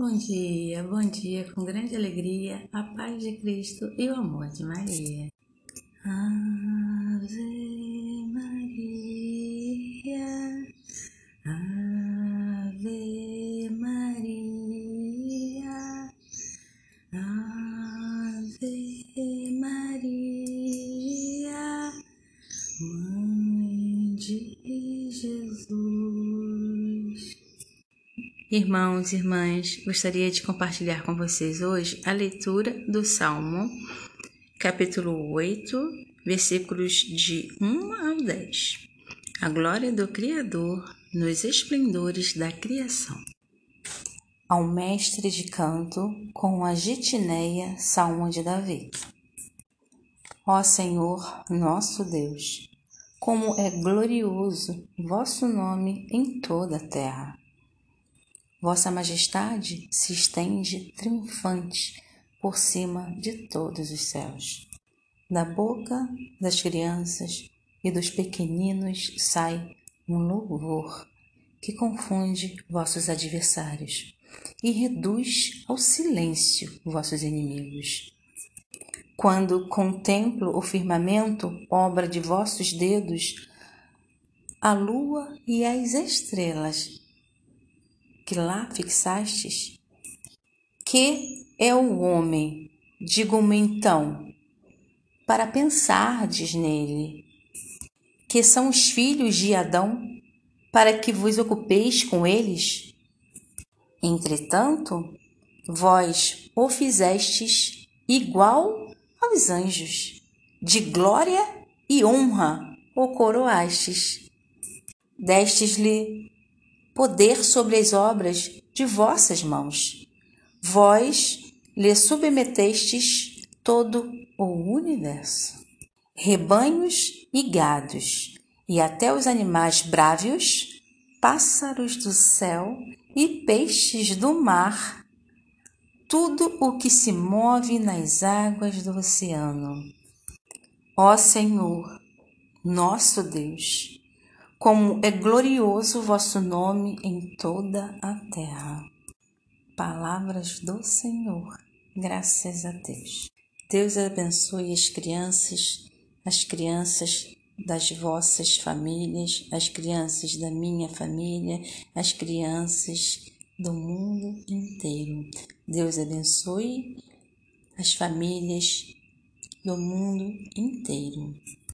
Bom dia, bom dia, com grande alegria, a paz de Cristo e o amor de Maria. Ave Maria, Ave Maria, Ave Maria, Mãe de Irmãos e irmãs, gostaria de compartilhar com vocês hoje a leitura do Salmo, capítulo 8, versículos de 1 ao 10. A glória do Criador nos esplendores da criação. Ao mestre de canto, com a gitineia, Salmo de Davi. Ó Senhor, nosso Deus, como é glorioso vosso nome em toda a terra Vossa Majestade se estende triunfante por cima de todos os céus. Da boca das crianças e dos pequeninos sai um louvor que confunde vossos adversários e reduz ao silêncio vossos inimigos. Quando contemplo o firmamento, obra de vossos dedos, a lua e as estrelas que lá fixastes? Que é o homem, digo-me então, para pensardes nele? Que são os filhos de Adão, para que vos ocupeis com eles? Entretanto, vós o fizestes igual aos anjos, de glória e honra o coroastes. Destes-lhe poder sobre as obras de vossas mãos. Vós lhe submetestes todo o universo. Rebanhos e gados, e até os animais brávios, pássaros do céu e peixes do mar, tudo o que se move nas águas do oceano. Ó Senhor, nosso Deus, como é glorioso o vosso nome em toda a terra. Palavras do Senhor, graças a Deus. Deus abençoe as crianças, as crianças das vossas famílias, as crianças da minha família, as crianças do mundo inteiro. Deus abençoe as famílias do mundo inteiro.